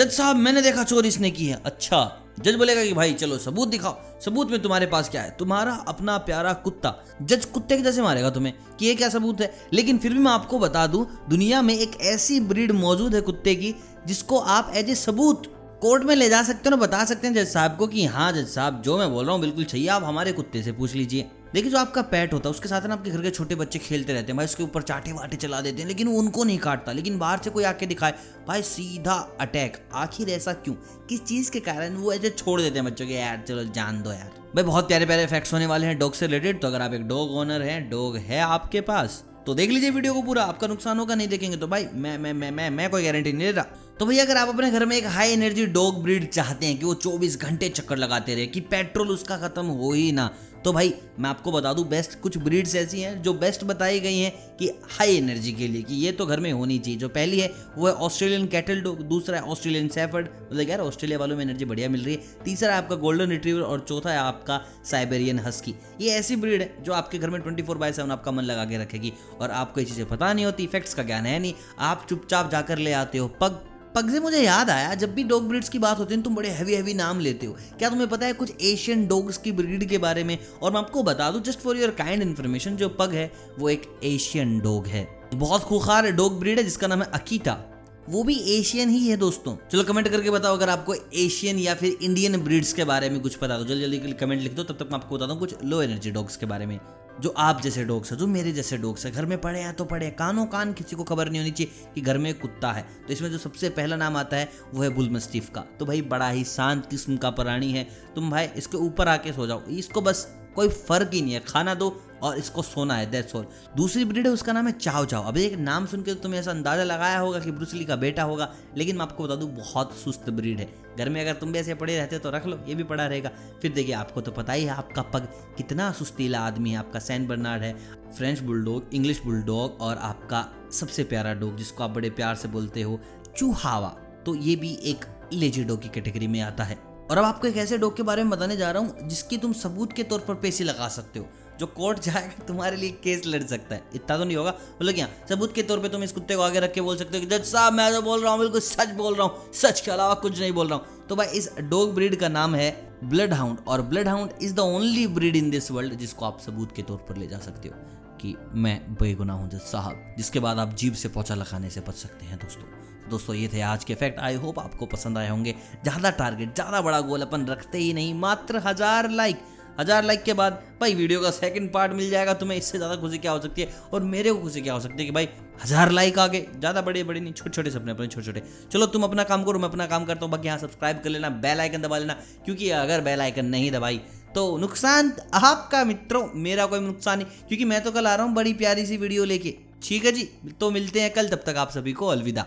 जज साहब, मैंने देखा चोर इसने की है। अच्छा जज बोलेगा कि भाई, चलो, सबूत दिखाओ। सबूत में तुम्हारे पास क्या है? तुम्हारा अपना प्यारा कुत्ता। जज कुत्ते के जैसे मारेगा तुम्हें कि ये क्या सबूत है? लेकिन फिर भी मैं आपको बता दूँ, दुनिया में एक ऐसी ब्रीड मौजूद है कुत्ते की, जिसको आप एज ए सबूत कोर्ट में ले जा सकते हो ना बता सकते हैं जज साहब को कि हाँ जज साहब, जो मैं बोल रहा हूँ, बिल्कुल सही आप हमारे कुत्ते से पूछ लीजिए। देखिए, जो आपका पेट होता है, उसके साथ ना, आपके घर के छोटे बच्चे खेलते रहते हैं, भाई, उसके ऊपर चाटे वाटे चला देते हैं, लेकिन वो उनको नहीं काटता, लेकिन बाहर से कोई आके दिखाए, भाई, सीधा अटैक आखिर ऐसा क्यों? किस चीज़ के कारण वो ऐसे छोड़ देते हैं बच्चों के, यार, चलो जान दो यार। भाई, बहुत प्यारे प्यारे फैक्ट्स होने वाले हैं डॉग से रिलेटेड तो अगर आप एक डॉग ओनर हैं डॉग है आपके पास तो देख लीजिए वीडियो को पूरा, आपका नुकसान होगा, नहीं देखेंगे तो भाई, मैं मैं मैं मैं मैं कोई गारंटी नहीं दे रहा। तो भैया, अगर आप अपने घर में एक हाई एनर्जी डॉग ब्रीड चाहते हैं कि वो 24 घंटे चक्कर लगाते रहे, कि पेट्रोल उसका खत्म हो ही ना तो भाई, मैं आपको बता दूँ बेस्ट कुछ ब्रीड्स ऐसी हैं जो बेस्ट बताई गई हैं कि हाई एनर्जी के लिए, कि ये तो घर में होनी चाहिए। जो पहली है, वो है ऑस्ट्रेलियन कैटल डॉग दूसरा है ऑस्ट्रेलियन सेफर्ड मतलब यार ऑस्ट्रेलिया वालों में एनर्जी बढ़िया मिल रही है। तीसरा है आपका गोल्डन रिट्रीवर और चौथा है आपका साइबेरियन हस्की ये ऐसी ब्रीड है जो आपके घर में ट्वेंटी फोर बाय सेवन आपका मन लगा के रखेगी, और आपको ये चीज़ें पता नहीं होती इफेक्ट्स का ज्ञान है नहीं। आप चुपचाप जाकर ले आते हो, पग पग से मुझे याद आया, जब भी डॉग ब्रीड्स की बात होती है तुम बड़े हैवी हैवी नाम लेते हो। क्या तुम्हें पता है कुछ एशियन डॉग्स की ब्रीड के बारे में? और मैं आपको बता दूँ just for your kind information जो पग है, वो एक एशियन डॉग है। बहुत खूखार डॉग ब्रीड है, जिसका नाम है अकीता वो भी एशियन ही है दोस्तों। चलो कमेंट करके बताओ, अगर आपको एशियन या फिर इंडियन ब्रीड्स के बारे में कुछ पता तो जल्दी जल्दी कमेंट लिख दो, तब तक मैं आपको बताता हूँ कुछ लो एनर्जी डॉग्स के बारे में। जो आप जैसे डॉग्स है, जो मेरे जैसे डॉग्स है, घर में पड़े हैं तो पड़े हैं। कानों कान किसी को खबर नहीं होनी चाहिए कि घर में कुत्ता है। तो इसमें जो सबसे पहला नाम आता है, वो है बुलमस्टिफ का। तो भाई बड़ा ही शांत किस्म का प्राणी है। तुम भाई इसके ऊपर आके सो जाओ। इसको बस कोई फ़र्क ही नहीं है। खाना दो और इसको सोना है दैट्स ऑल दूसरी ब्रीड है, उसका नाम है चाव चाव अभी एक नाम सुन के तुम्हें ऐसा अंदाज़ा लगाया होगा कि ब्रूसली का बेटा होगा, लेकिन मैं आपको बता दूँ, बहुत सुस्त ब्रीड है। घर में अगर तुम भी ऐसे पड़े रहते तो रख लो, ये भी पड़ा रहेगा। फिर देखिए, आपको तो पता ही है आपका पग कितना सुस्तीला आदमी है, आपका सैन बर्नार्ड है। फ्रेंच बुलडॉग, इंग्लिश बुलडॉग और आपका सबसे प्यारा डॉग, जिसको आप बड़े प्यार से बोलते हो, चूहावा। तो ये भी एक लेजी डॉग की कैटेगरी में आता है। और अब आपको एक ऐसे डॉग के बारे में बताने जा रहा हूँ, जिसकी तुम सबूत के तौर पर पैसे लगा सकते हो। जो कोर्ट जाएगा, तुम्हारे लिए केस लड़ सकता है। इतना तो नहीं होगा। बोलो क्या? सबूत के तौर पे तुम इस कुत्ते को आगे रख के बोल सकते हो कि, जज साहब, मैं तो बोल रहा हूँ, बिल्कुल सच बोल रहा हूँ। सच के अलावा कुछ नहीं बोल रहा हूँ। तो भाई, इस डॉग ब्रीड का नाम है ब्लड हाउंड और bloodhound is the only breed in this world जिसको आप सबूत के तौर पर ले जा सकते हो कि मैं बेगुना हूँ, जज साहब। जिसके बाद आप जीभ से पोछा लगाने से बच सकते हैं, दोस्तों। दोस्तों, ये थे आज के फैक्ट आई होप आपको पसंद आए होंगे। ज़्यादा टारगेट ज़्यादा बड़ा गोल अपन रखते ही नहीं, मात्र हज़ार लाइक हज़ार लाइक के बाद भाई वीडियो का सेकंड पार्ट मिल जाएगा, तुम्हें इससे ज़्यादा खुशी क्या हो सकती है? और मेरे को खुशी क्या हो सकती है कि भाई हज़ार लाइक आ गए? ज़्यादा बड़े बड़े नहीं छोटे छोटे सपने अपने छोटे छोटे चलो, तुम अपना काम करो, मैं अपना काम करता हूँ। बाकी यहाँ सब्सक्राइब कर लेना बेल आइकन दबा लेना, क्योंकि अगर बेल आइकन नहीं दबाई तो नुकसान आपका मित्रों, मेरा कोई नुकसान नहीं। क्योंकि मैं तो कल आ रहा हूँ बड़ी प्यारी सी वीडियो लेके। ठीक है जी तो मिलते हैं कल, तब तक आप सभी को अलविदा।